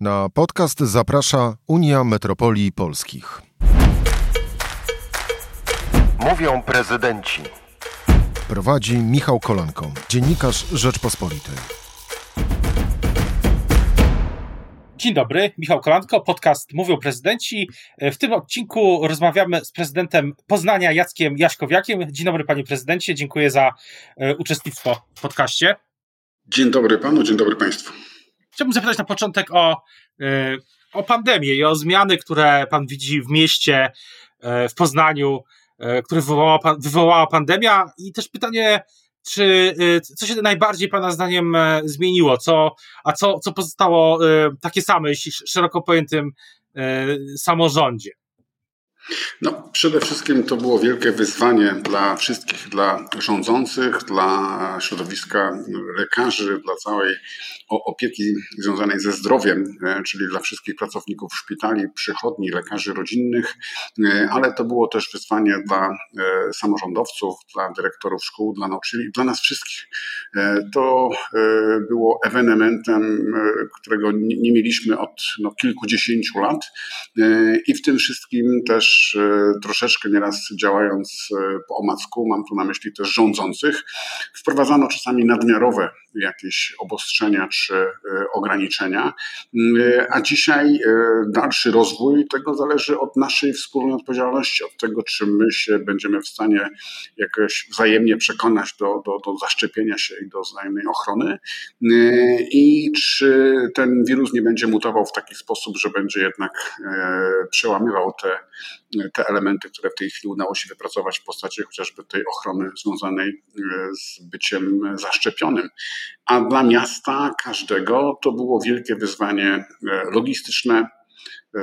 Na podcast zaprasza Unia Metropolii Polskich. Mówią prezydenci. Prowadzi Michał Kolanko, dziennikarz Rzeczpospolitej. Dzień dobry, Michał Kolanko, podcast Mówią Prezydenci. W tym odcinku rozmawiamy z prezydentem Poznania Jackiem Jaśkowiakiem. Dzień dobry panie prezydencie, dziękuję za e, uczestnictwo w podcaście. Dzień dobry panu, dzień dobry państwu. Chciałbym zapytać na początek o, e, o pandemię i o zmiany, które pan widzi w mieście, e, w Poznaniu, które wywołała, wywołała pandemia i też pytanie, czy co się najbardziej Pana zdaniem zmieniło, co, a co, co pozostało takie same, jeśli szeroko pojętym samorządzie? No, przede wszystkim to było wielkie wyzwanie dla wszystkich, dla rządzących, dla środowiska lekarzy, dla całej opieki związanej ze zdrowiem, e, czyli dla wszystkich pracowników szpitali, przychodni, lekarzy rodzinnych, e, ale to było też wyzwanie dla e, samorządowców, dla dyrektorów szkół, dla nauczycieli, dla nas wszystkich. To było ewenementem, którego nie mieliśmy od no, kilkudziesięciu lat i w tym wszystkim też E, troszeczkę nieraz działając e, po omacku, mam tu na myśli też rządzących, wprowadzano czasami nadmiarowe jakieś obostrzenia czy e, ograniczenia, a dzisiaj dalszy rozwój tego zależy od naszej wspólnej odpowiedzialności, od tego, czy my się będziemy w stanie jakoś wzajemnie przekonać do, do, do zaszczepienia się i do wzajemnej ochrony i czy ten wirus nie będzie mutował w taki sposób, że będzie jednak przełamywał te te elementy, które w tej chwili udało się wypracować w postaci chociażby tej ochrony związanej e, z byciem zaszczepionym. A dla miasta każdego to było wielkie wyzwanie e, logistyczne, e,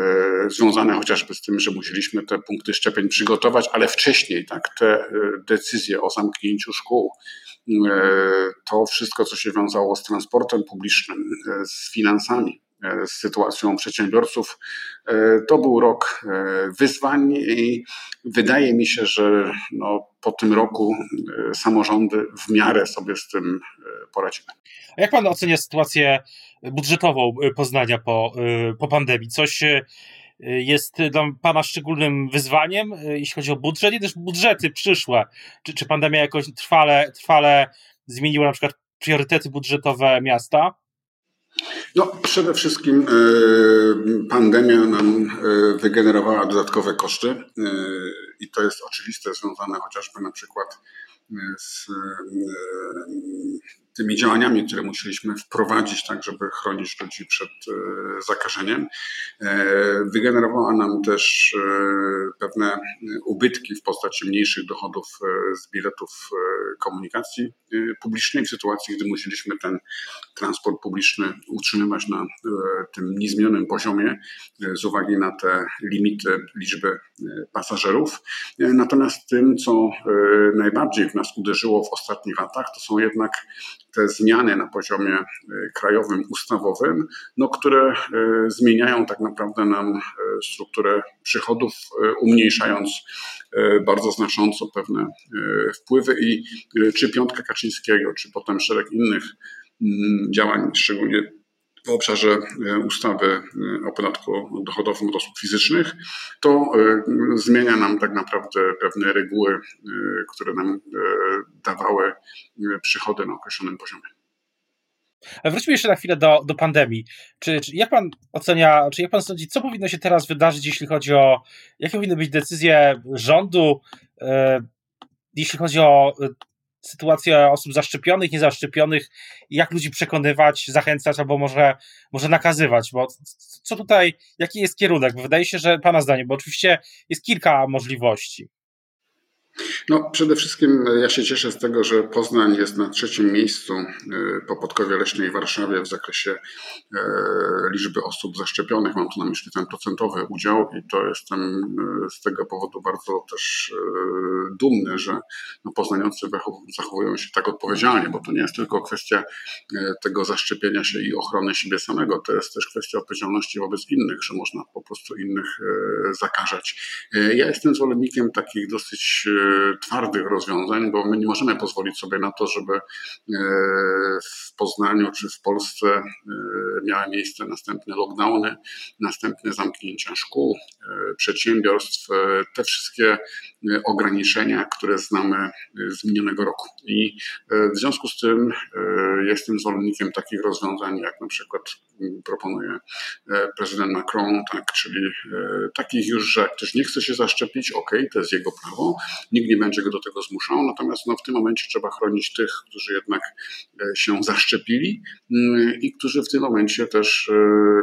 związane chociażby z tym, że musieliśmy te punkty szczepień przygotować, ale wcześniej tak, te decyzje o zamknięciu szkół, to wszystko, co się wiązało z transportem publicznym, z finansami, z sytuacją przedsiębiorców. E, to był rok e, wyzwań i wydaje mi się, że no, po tym roku e, samorządy w miarę sobie z tym poradzimy. A jak pan ocenia sytuację budżetową Poznania po, po pandemii? Coś jest dla Pana szczególnym wyzwaniem, jeśli chodzi o budżet i też budżety przyszłe? Czy, czy pandemia jakoś trwale, trwale zmieniła na przykład priorytety budżetowe miasta? No, przede wszystkim e, pandemia nam e, wygenerowała dodatkowe koszty e, i to jest oczywiste, związane chociażby na przykład z tymi działaniami, które musieliśmy wprowadzić, tak żeby chronić ludzi przed e, zakażeniem. E, wygenerowała nam też e, pewne ubytki w postaci mniejszych dochodów z biletów komunikacji publicznej w sytuacji, gdy musieliśmy ten transport publiczny utrzymywać na tym niezmienionym poziomie z uwagi na te limity liczby pasażerów. Natomiast tym, co najbardziej w nas uderzyło w ostatnich latach, to są jednak te zmiany na poziomie e, krajowym, ustawowym, no, które e, zmieniają tak naprawdę nam e, strukturę przychodów, umniejszając bardzo znacząco pewne wpływy. I czy piątka Kaczyńskiego, czy potem szereg innych mm, działań, szczególnie w obszarze e, ustawy e, o podatku dochodowym od osób fizycznych, to e, zmienia nam tak naprawdę pewne reguły, które nam dawały przychody na określonym poziomie. Wróćmy jeszcze na chwilę do, do pandemii. Czy, czy, jak pan ocenia, czy jak pan sądzi, co powinno się teraz wydarzyć, jeśli chodzi o, jakie powinny być decyzje rządu, jeśli chodzi o sytuacja osób zaszczepionych, niezaszczepionych, jak ludzi przekonywać, zachęcać albo może, może nakazywać, bo co tutaj, jaki jest kierunek? Wydaje się, że Pana zdanie, bo oczywiście jest kilka możliwości. No, przede wszystkim e, ja się cieszę z tego, że Poznań jest na trzecim miejscu e, po Podkowie Leśnej w Warszawie w zakresie e, liczby osób zaszczepionych. Mam tu na myśli ten procentowy udział i to jestem z tego powodu bardzo też dumny, że no, zachowują się tak odpowiedzialnie, bo to nie jest tylko kwestia tego zaszczepienia się i ochrony siebie samego, to jest też kwestia odpowiedzialności wobec innych, że można po prostu innych zakażać. Ja jestem zwolennikiem takich dosyć twardych rozwiązań, bo my nie możemy pozwolić sobie na to, żeby w Poznaniu czy w Polsce miały miejsce następne lockdowny, następne zamknięcia szkół, przedsiębiorstw, te wszystkie ograniczenia, które znamy z minionego roku. I w związku z tym jestem zwolennikiem takich rozwiązań, jak na przykład proponuje prezydent Macron, tak, czyli takich już, że ktoś nie chce się zaszczepić, ok, to jest jego prawo, nikt nie będzie go do tego zmuszał, natomiast no, w tym momencie trzeba chronić tych, którzy jednak się zaszczepili i którzy w tym momencie też,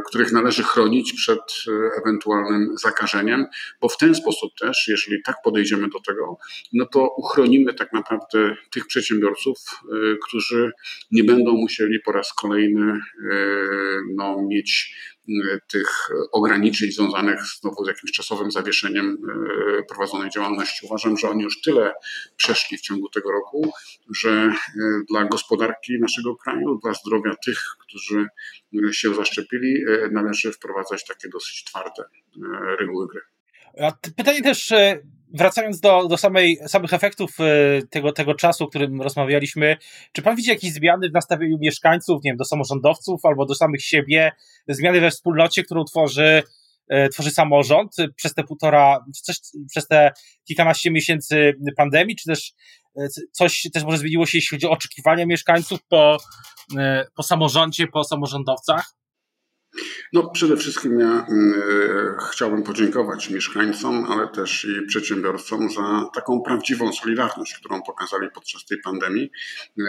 których należy chronić przed ewentualnym zakażeniem, bo w ten sposób też, jeżeli tak podejdziemy do tego, no to uchronimy tak naprawdę tych przedsiębiorców, którzy nie będą musieli po raz kolejny no, mieć tych ograniczeń związanych znowu z jakimś czasowym zawieszeniem e, prowadzonej działalności. Uważam, że oni już tyle przeszli w ciągu tego roku, że e, dla gospodarki naszego kraju, dla zdrowia tych, którzy się zaszczepili, e, należy wprowadzać takie dosyć twarde reguły gry. Pytanie też, wracając do, do samej, samych efektów tego, tego czasu, o którym rozmawialiśmy, czy pan widzi jakieś zmiany w nastawieniu mieszkańców, nie wiem, do samorządowców albo do samych siebie, zmiany we wspólnocie, którą tworzy, tworzy samorząd przez te półtora, przez te kilkanaście miesięcy pandemii, czy też coś też może zmieniło się, jeśli chodzi o oczekiwania mieszkańców po, po samorządzie, po samorządowcach? No, przede wszystkim ja y, chciałbym podziękować mieszkańcom, ale też i przedsiębiorcom za taką prawdziwą solidarność, którą pokazali podczas tej pandemii. Y,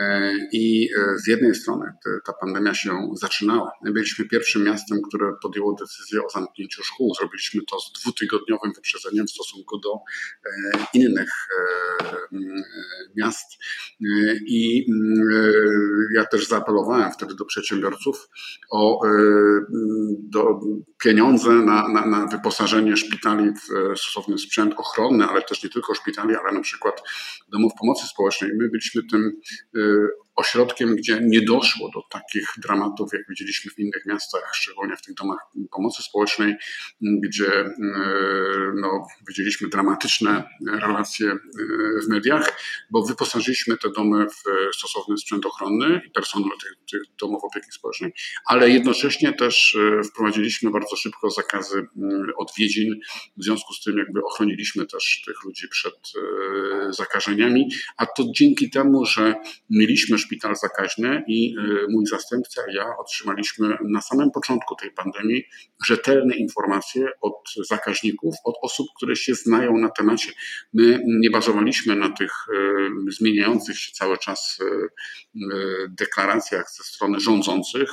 I y, z jednej strony ta pandemia się zaczynała. My byliśmy pierwszym miastem, które podjęło decyzję o zamknięciu szkół. Zrobiliśmy to z dwutygodniowym wyprzedzeniem w stosunku do innych miast. I ja też zaapelowałem wtedy do przedsiębiorców o do, pieniądze na, na, na wyposażenie szpitali w stosowny sprzęt ochronny, ale też nie tylko szpitali, ale na przykład domów pomocy społecznej. My byliśmy tym y, ośrodkiem, gdzie nie doszło do takich dramatów, jak widzieliśmy w innych miastach, szczególnie w tych domach pomocy społecznej, gdzie e, no, widzieliśmy dramatyczne relacje e, w mediach, bo wyposażyliśmy te domy w stosowny sprzęt ochronny i personel tych, tych domów opieki społecznej, ale jednocześnie też e, wprowadziliśmy bardzo szybko zakazy odwiedzin, w związku z tym jakby ochroniliśmy też tych ludzi przed zakażeniami, a to dzięki temu, że mieliśmy szpital zakaźny i y, mój zastępca i ja otrzymaliśmy na samym początku tej pandemii rzetelne informacje od zakaźników, od osób, które się znają na temacie. My nie bazowaliśmy na tych y, zmieniających się cały czas y, deklaracjach ze strony rządzących,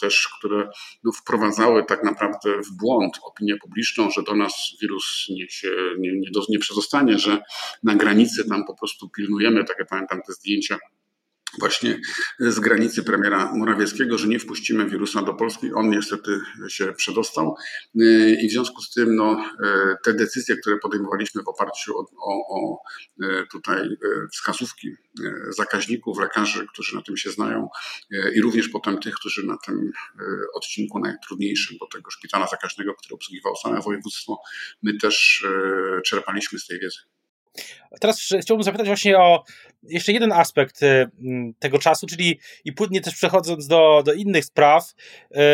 też które no, wprowadzały tak naprawdę w błąd opinię publiczną, że do nas wirus nie, się, nie, nie, do, nie przedostanie, że na granicy tam po prostu pilnujemy, tak jak pamiętam te zdjęcia właśnie z granicy premiera Morawieckiego, że nie wpuścimy wirusa do Polski. On niestety się przedostał i w związku z tym no, te decyzje, które podejmowaliśmy w oparciu o, o, o tutaj wskazówki zakaźników, lekarzy, którzy na tym się znają i również potem tych, którzy na tym odcinku najtrudniejszym, bo tego szpitala zakaźnego, który obsługiwał same województwo, my też czerpaliśmy z tej wiedzy. Teraz chciałbym zapytać właśnie o jeszcze jeden aspekt y, tego czasu, czyli i płynnie też przechodząc do, do innych spraw,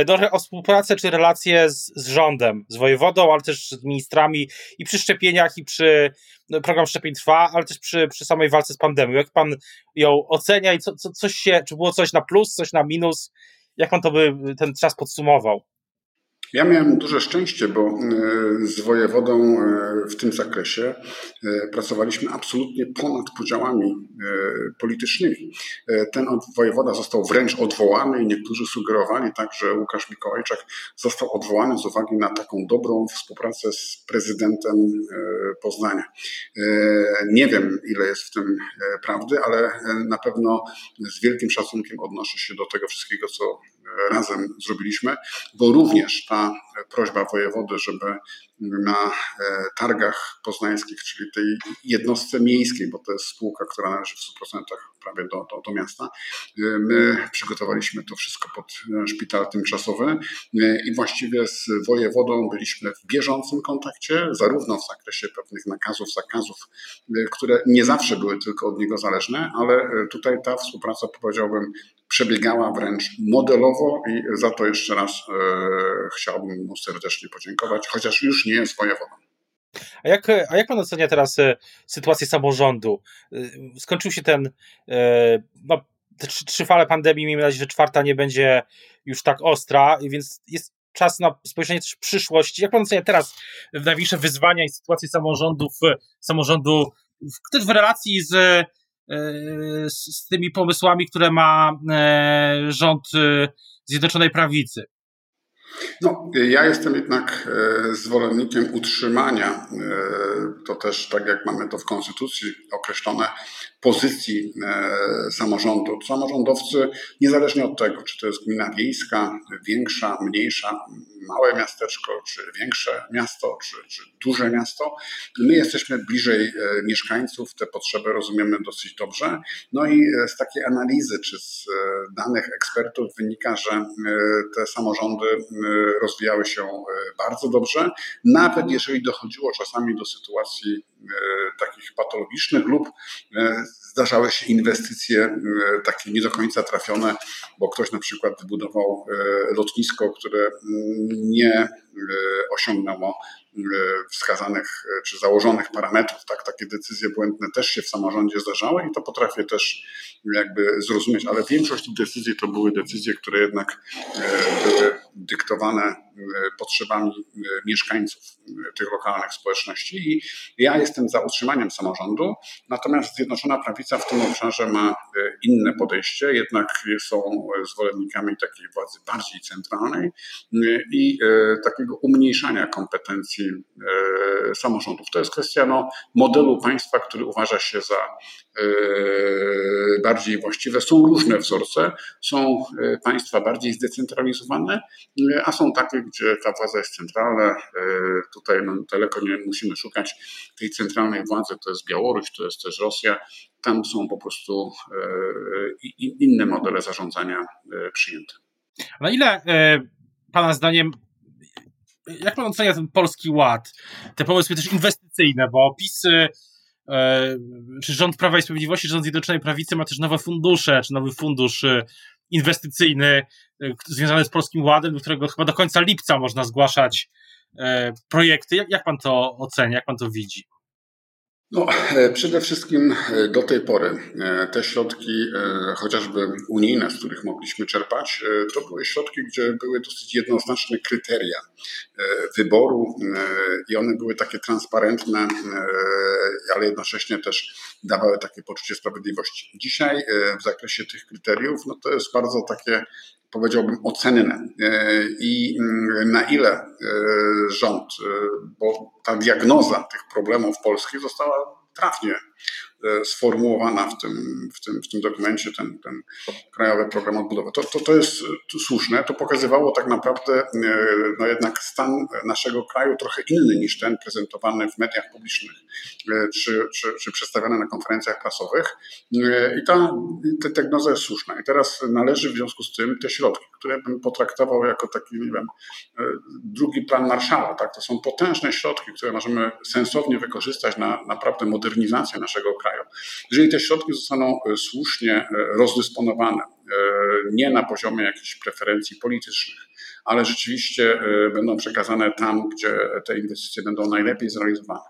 y, do, o współpracę czy relacje z, z rządem, z wojewodą, ale też z ministrami i przy szczepieniach, i przy no, program szczepień trwa, ale też przy, przy samej walce z pandemią. Jak pan ją ocenia i co, co, coś się, czy było coś na plus, coś na minus? Jak pan to by ten czas podsumował? Ja miałem duże szczęście, bo e, z wojewodą e, w tym zakresie e, pracowaliśmy absolutnie ponad podziałami politycznymi. Ten wojewoda został wręcz odwołany i niektórzy sugerowali tak, że Łukasz Mikołajczak został odwołany z uwagi na taką dobrą współpracę z prezydentem Poznania. Nie wiem, ile jest w tym prawdy, ale na pewno z wielkim szacunkiem odnoszę się do tego wszystkiego, co razem zrobiliśmy, bo również ta uh, prośba wojewody, żeby na e, targach poznańskich, czyli tej jednostce miejskiej, bo to jest spółka, która należy w 100% prawie do, do, do miasta. My przygotowaliśmy to wszystko pod szpital tymczasowy i właściwie z wojewodą byliśmy w bieżącym kontakcie, zarówno w zakresie pewnych nakazów, zakazów, które nie zawsze były tylko od niego zależne, ale tutaj ta współpraca, powiedziałbym, przebiegała wręcz modelowo i za to jeszcze raz e, chciałbym mu serdecznie podziękować, chociaż już nie jest wojewodą. A jak, a jak pan ocenia teraz e, sytuację samorządu? E, skończył się ten, e, no, te trzy, trzy fale pandemii, miejmy nadzieję, że czwarta nie będzie już tak ostra, więc jest czas na spojrzenie też w przyszłość. Jak pan ocenia teraz największe wyzwania i sytuację samorządów, samorządu też w relacji z z, tymi pomysłami, które ma rząd Zjednoczonej Prawicy. No, ja jestem jednak e, zwolennikiem utrzymania, to też tak jak mamy to w Konstytucji określone, pozycji samorządu. Samorządowcy, niezależnie od tego, czy to jest gmina wiejska, większa, mniejsza, małe miasteczko, czy większe miasto, czy, czy duże miasto. My jesteśmy bliżej e, mieszkańców, te potrzeby rozumiemy dosyć dobrze. No i e, z takiej analizy, czy z e, danych ekspertów wynika, że te samorządy rozwijały się bardzo dobrze, nawet jeżeli dochodziło czasami do sytuacji takich patologicznych lub zdarzały się inwestycje takie nie do końca trafione, bo ktoś na przykład wybudował lotnisko, które nie e, osiągnęło e, wskazanych e, czy założonych parametrów. Tak, takie decyzje błędne też się w samorządzie zdarzały i to potrafię też jakby zrozumieć, ale większość tych decyzji to były decyzje, które jednak były dyktowane potrzebami mieszkańców tych lokalnych społeczności i ja jestem za utrzymaniem samorządu, natomiast Zjednoczona Prawica w tym obszarze ma inne podejście, jednak są zwolennikami takiej władzy bardziej centralnej i takiego umniejszania kompetencji samorządów. To jest kwestia no, modelu państwa, który uważa się za bardziej właściwe. Są różne wzorce, są państwa bardziej zdecentralizowane, a są takie, gdzie ta władza jest centralna. Tutaj no, daleko nie musimy szukać tej centralnej władzy, to jest Białoruś, to jest też Rosja. Tam są po prostu inne modele zarządzania przyjęte. Na ile Pana zdaniem jak pan ocenia ten polski ład? Te pomysły też inwestycyjne, bo opisy e, czy rząd Prawa i Sprawiedliwości, rząd Zjednoczonej Prawicy ma też nowe fundusze, czy nowy fundusz e, inwestycyjny e, związany z Polskim Ładem, do którego chyba do końca lipca można zgłaszać projekty. Jak, jak pan to ocenia, jak pan to widzi? No, e, przede wszystkim e, do tej pory e, te środki, chociażby unijne, z których mogliśmy czerpać, to były środki, gdzie były dosyć jednoznaczne kryteria wyboru i one były takie transparentne, ale jednocześnie też dawały takie poczucie sprawiedliwości. Dzisiaj w zakresie tych kryteriów, no to jest bardzo takie powiedziałbym, ocenne. I mm, na ile e, rząd, e, bo ta diagnoza tych problemów polskich została trafnie E, sformułowana w tym, w tym, w tym dokumencie, ten, ten Krajowy Program Odbudowy. To, to, to jest słuszne, to pokazywało tak naprawdę e, no jednak stan naszego kraju trochę inny niż ten prezentowany w mediach publicznych e, czy, czy, czy przedstawiany na konferencjach prasowych i ta, ta diagnoza jest słuszna. I teraz należy w związku z tym te środki, które bym potraktował jako taki, nie wiem, drugi plan Marszala, tak? to są potężne środki, które możemy sensownie wykorzystać na naprawdę modernizację naszego kraju kraju. Jeżeli te środki zostaną e, słusznie e, rozdysponowane, e, nie na poziomie jakichś preferencji politycznych, ale rzeczywiście będą przekazane tam, gdzie te inwestycje będą najlepiej zrealizowane,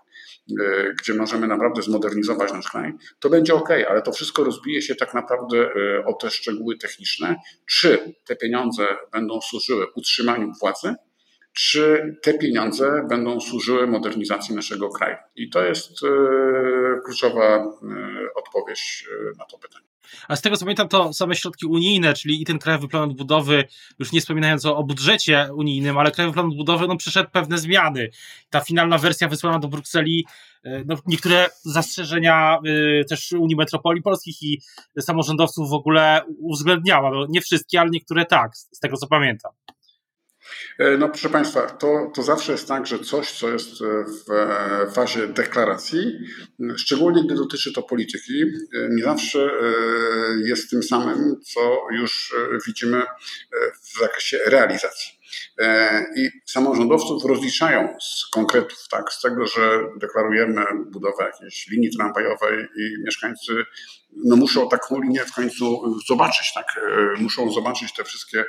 gdzie możemy naprawdę zmodernizować nasz kraj, to będzie ok, ale to wszystko rozbije się tak naprawdę o te szczegóły techniczne. Czy te pieniądze będą służyły utrzymaniu władzy, czy te pieniądze będą służyły modernizacji naszego kraju. I to jest e, kluczowa e, odpowiedź e, na to pytanie. A z tego co pamiętam, to same środki unijne, czyli i ten Krajowy Plan Odbudowy, już nie wspominając o, o budżecie unijnym, ale Krajowy Plan Odbudowy no, przeszedł pewne zmiany. Ta finalna wersja wysłana do Brukseli, no, niektóre zastrzeżenia y, też Unii Metropolii Polskich i samorządowców w ogóle uwzględniała. No, nie wszystkie, ale niektóre tak, z tego co pamiętam. E, no proszę Państwa, to, to zawsze jest tak, że coś, co jest w e, fazie deklaracji, szczególnie gdy dotyczy to polityki, e, nie zawsze jest tym samym, co już widzimy w zakresie realizacji. I samorządowców rozliczają z konkretów, tak, z tego, że deklarujemy budowę jakiejś linii tramwajowej i mieszkańcy no muszą taką linię w końcu zobaczyć, tak? E, muszą zobaczyć te wszystkie e,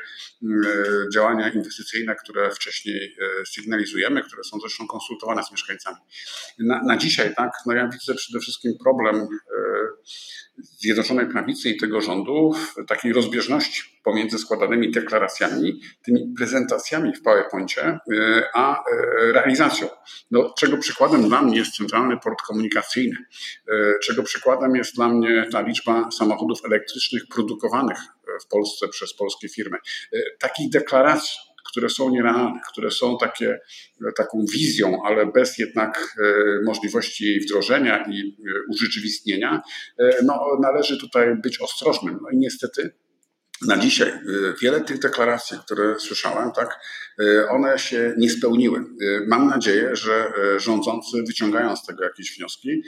działania inwestycyjne, które wcześniej e, sygnalizujemy, które są zresztą konsultowane z mieszkańcami. Na, na dzisiaj, tak, no ja widzę przede wszystkim problem Zjednoczonej Prawicy i tego rządu takiej rozbieżności pomiędzy składanymi deklaracjami, tymi prezentacjami w PowerPoincie, a realizacją. No, czego przykładem dla mnie jest Centralny Port Komunikacyjny, czego przykładem jest dla mnie ta liczba samochodów elektrycznych produkowanych w Polsce przez polskie firmy. Takich deklaracji, które są nierealne, które są takie, taką wizją, ale bez jednak e, możliwości jej wdrożenia i e, urzeczywistnienia, e, no, należy tutaj być ostrożnym. No i niestety na dzisiaj wiele tych deklaracji, które słyszałem, tak, one się nie spełniły. Mam nadzieję, że rządzący wyciągają z tego jakieś wnioski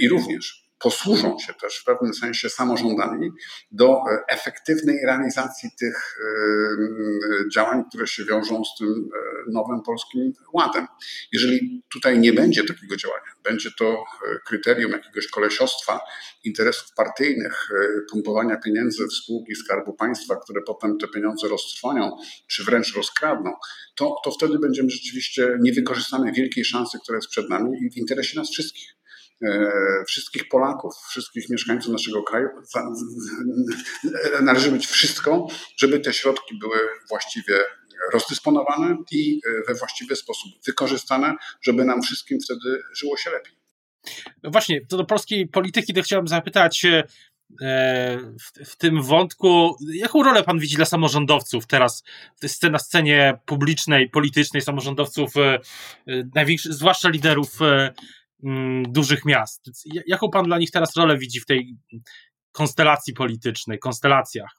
i również posłużą się też w pewnym sensie samorządami do e, efektywnej realizacji tych e, działań, które się wiążą z tym e, nowym polskim ładem. Jeżeli tutaj nie będzie takiego działania, będzie to kryterium jakiegoś kolesiostwa, interesów partyjnych, pompowania pieniędzy w spółki Skarbu Państwa, które potem te pieniądze roztrwonią, czy wręcz rozkradną, to, to wtedy będziemy rzeczywiście nie wykorzystane wielkiej szansy, która jest przed nami i w interesie nas wszystkich. E, wszystkich Polaków, wszystkich mieszkańców naszego kraju. Należy być wszystko, żeby te środki były właściwie rozdysponowane i e, we właściwy sposób wykorzystane, żeby nam wszystkim wtedy żyło się lepiej. No właśnie, to do polskiej polityki to chciałem zapytać e, w, w, tym wątku, jaką rolę pan widzi dla samorządowców teraz na scenie publicznej, politycznej, samorządowców, zwłaszcza liderów dużych miast. Jaką pan dla nich teraz rolę widzi w tej konstelacji politycznej, konstelacjach?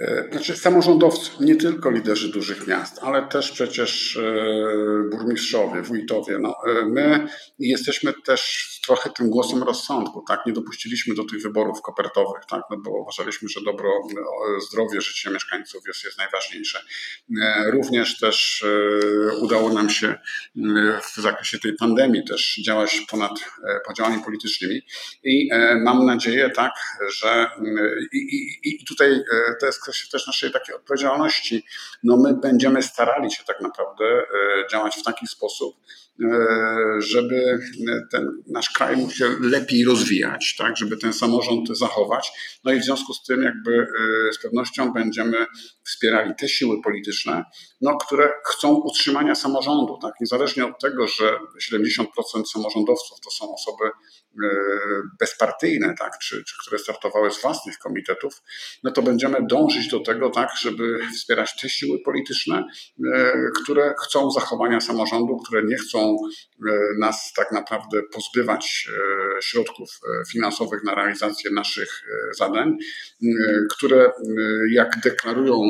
E, znaczy samorządowcy, nie tylko liderzy dużych miast, ale też przecież e, burmistrzowie, wójtowie. No, e, my jesteśmy też trochę tym głosem rozsądku, tak? Nie dopuściliśmy do tych wyborów kopertowych, tak? No bo uważaliśmy, że dobro, zdrowie, życie mieszkańców jest, jest najważniejsze. Również też udało nam się w zakresie tej pandemii też działać ponad podziałami politycznymi i mam nadzieję, tak, że i, i, i tutaj to jest kwestia też naszej takiej odpowiedzialności. No my będziemy starali się tak naprawdę e, działać w taki sposób, e, żeby ten nasz kraj mógł się lepiej rozwijać, tak, żeby ten samorząd zachować. No i w związku z tym jakby e, z pewnością będziemy wspierali te siły polityczne, no, które chcą utrzymania samorządu. Tak? Niezależnie od tego, że 70% samorządowców to są osoby bezpartyjne, tak, czy, czy które startowały z własnych komitetów, no to będziemy dążyć do tego, tak, żeby wspierać te siły polityczne, e, które chcą zachowania samorządu, które nie chcą e, nas tak naprawdę pozbywać środków finansowych na realizację naszych zadań, które jak deklarują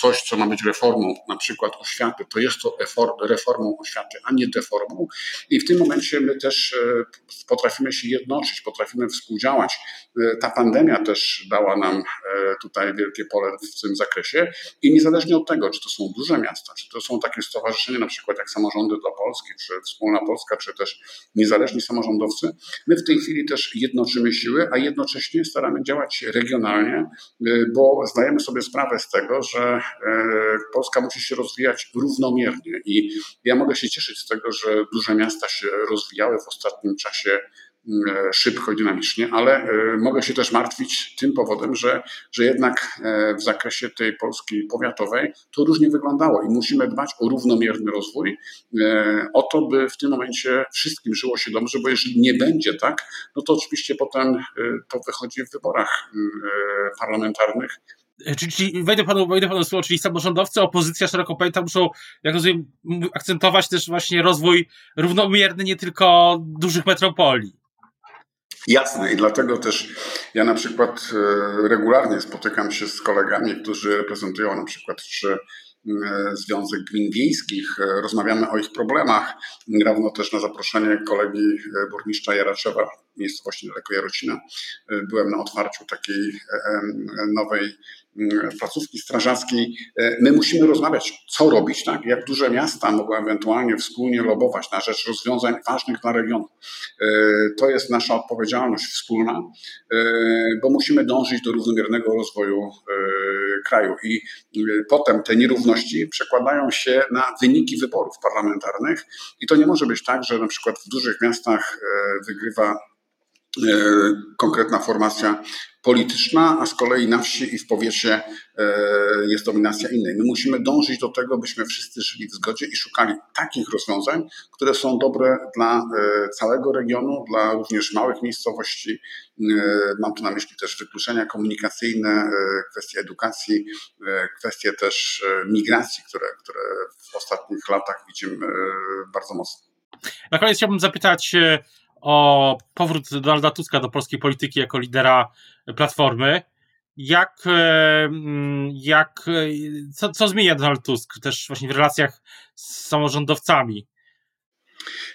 coś, co ma być reformą, na przykład oświaty, to jest to reformą oświaty, a nie deformą. I w tym momencie my też potrafimy się jednoczyć, potrafimy współdziałać. E, ta pandemia też dała nam e, tutaj wielkie pole w tym zakresie i niezależnie od tego, czy to są duże miasta, czy to są takie stowarzyszenia, na przykład jak Samorządy dla Polski, czy Wspólna Polska, czy też niezależni samorządowcy, my w tej chwili też jednoczymy siły, a jednocześnie staramy działać regionalnie, e, bo zdajemy sobie sprawę z tego, że Polska musi się rozwijać równomiernie i ja mogę się cieszyć z tego, że duże miasta się rozwijały w ostatnim czasie szybko i dynamicznie, ale e, mogę się też martwić tym powodem, że, że jednak e, w zakresie tej Polski powiatowej to różnie wyglądało i musimy dbać o równomierny rozwój, o to, by w tym momencie wszystkim żyło się dobrze, bo jeżeli nie będzie tak, no to oczywiście potem to wychodzi w wyborach parlamentarnych Czyli, czyli wejdę panu, wejdę panu słowo, czyli samorządowcy, opozycja szeroko pojęta muszą, jak rozumiem, akcentować też właśnie rozwój równomierny nie tylko dużych metropolii. Jasne i dlatego też ja na przykład e, regularnie spotykam się z kolegami, którzy reprezentują na przykład trzy Związek Gmin Wiejskich, rozmawiamy o ich problemach. Niedawno też na zaproszenie kolegi burmistrza Jaraczewa, miejscowości daleko Jarocina, byłem na otwarciu takiej nowej placówki strażackiej. My musimy rozmawiać, co robić, tak? jak duże miasta mogą ewentualnie wspólnie lobować na rzecz rozwiązań ważnych dla regionu. To jest nasza odpowiedzialność wspólna, bo musimy dążyć do równomiernego rozwoju kraju i potem te nierówności przekładają się na wyniki wyborów parlamentarnych i to nie może być tak, że na przykład w dużych miastach wygrywa E, konkretna formacja polityczna, a z kolei na wsi i w powiecie e, jest dominacja innej. My musimy dążyć do tego, byśmy wszyscy żyli w zgodzie i szukali takich rozwiązań, które są dobre dla e, całego regionu, dla również małych miejscowości. Mam tu na myśli też wykluczenia komunikacyjne, kwestie edukacji, kwestie też migracji, które, które w ostatnich latach widzimy bardzo mocno. Na koniec chciałbym zapytać, o powrót Donalda Tuska do polskiej polityki jako lidera Platformy. Jak, e, mm, jak e, co, co zmienia Donald Tusk też właśnie w relacjach z samorządowcami?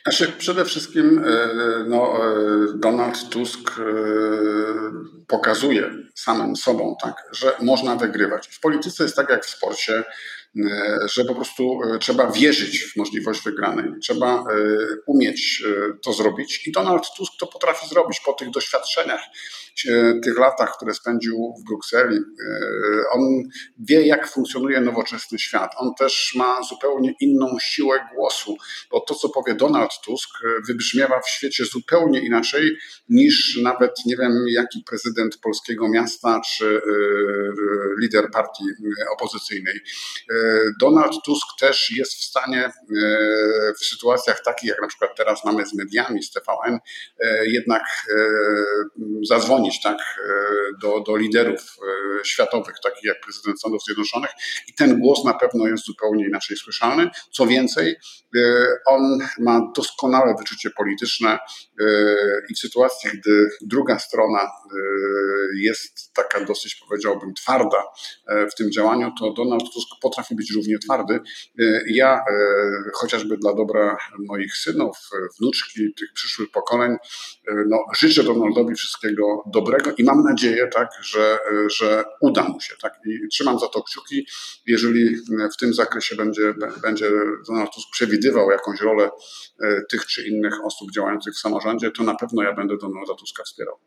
Znaczy, przede wszystkim e, no, Donald Tusk pokazuje samym sobą, tak, że można wygrywać. W polityce jest tak jak w sporcie. E, że po prostu e, trzeba wierzyć w możliwość wygranej, trzeba e, umieć to zrobić i Donald Tusk to potrafi zrobić po tych doświadczeniach, tych latach, które spędził w Brukseli. On wie, jak funkcjonuje nowoczesny świat. On też ma zupełnie inną siłę głosu, bo to, co powie Donald Tusk, wybrzmiewa w świecie zupełnie inaczej niż nawet, nie wiem, jaki prezydent polskiego miasta czy lider partii opozycyjnej. Donald Tusk też jest w stanie e, w sytuacjach takich, jak na przykład teraz mamy z mediami, z TVN, e, jednak e, zadzwonić tak, do, do liderów światowych, takich jak prezydent Stanów Zjednoczonych i ten głos na pewno jest zupełnie inaczej słyszalny. Co więcej, on ma doskonałe wyczucie polityczne i w sytuacji, gdy druga strona jest taka dosyć, powiedziałbym, twarda w tym działaniu, to Donald Tusk potrafi być równie twardy. E, ja e, chociażby dla dobra moich synów, wnuczki, tych przyszłych pokoleń, e, no, życzę Donaldowi wszystkiego dobrego i mam nadzieję, tak, że, że uda mu się. Tak? I trzymam za to kciuki. Jeżeli w tym zakresie będzie, będzie Donald Tusk przewidywał jakąś rolę tych czy innych osób działających w samorządzie, to na pewno ja będę Donalda Tuska wspierał.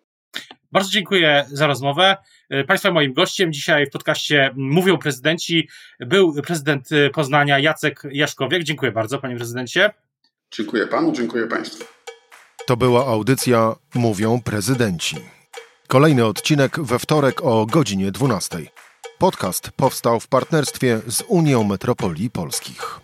Bardzo dziękuję za rozmowę. E, państwa moim gościem dzisiaj w podcaście Mówią Prezydenci był prezydent Poznania Jacek Jaszkowiek. Dziękuję bardzo, panie prezydencie. Dziękuję panu, dziękuję państwu. To była audycja Mówią Prezydenci. Kolejny odcinek we wtorek o godzinie 12. Podcast powstał w partnerstwie z Unią Metropolii Polskich.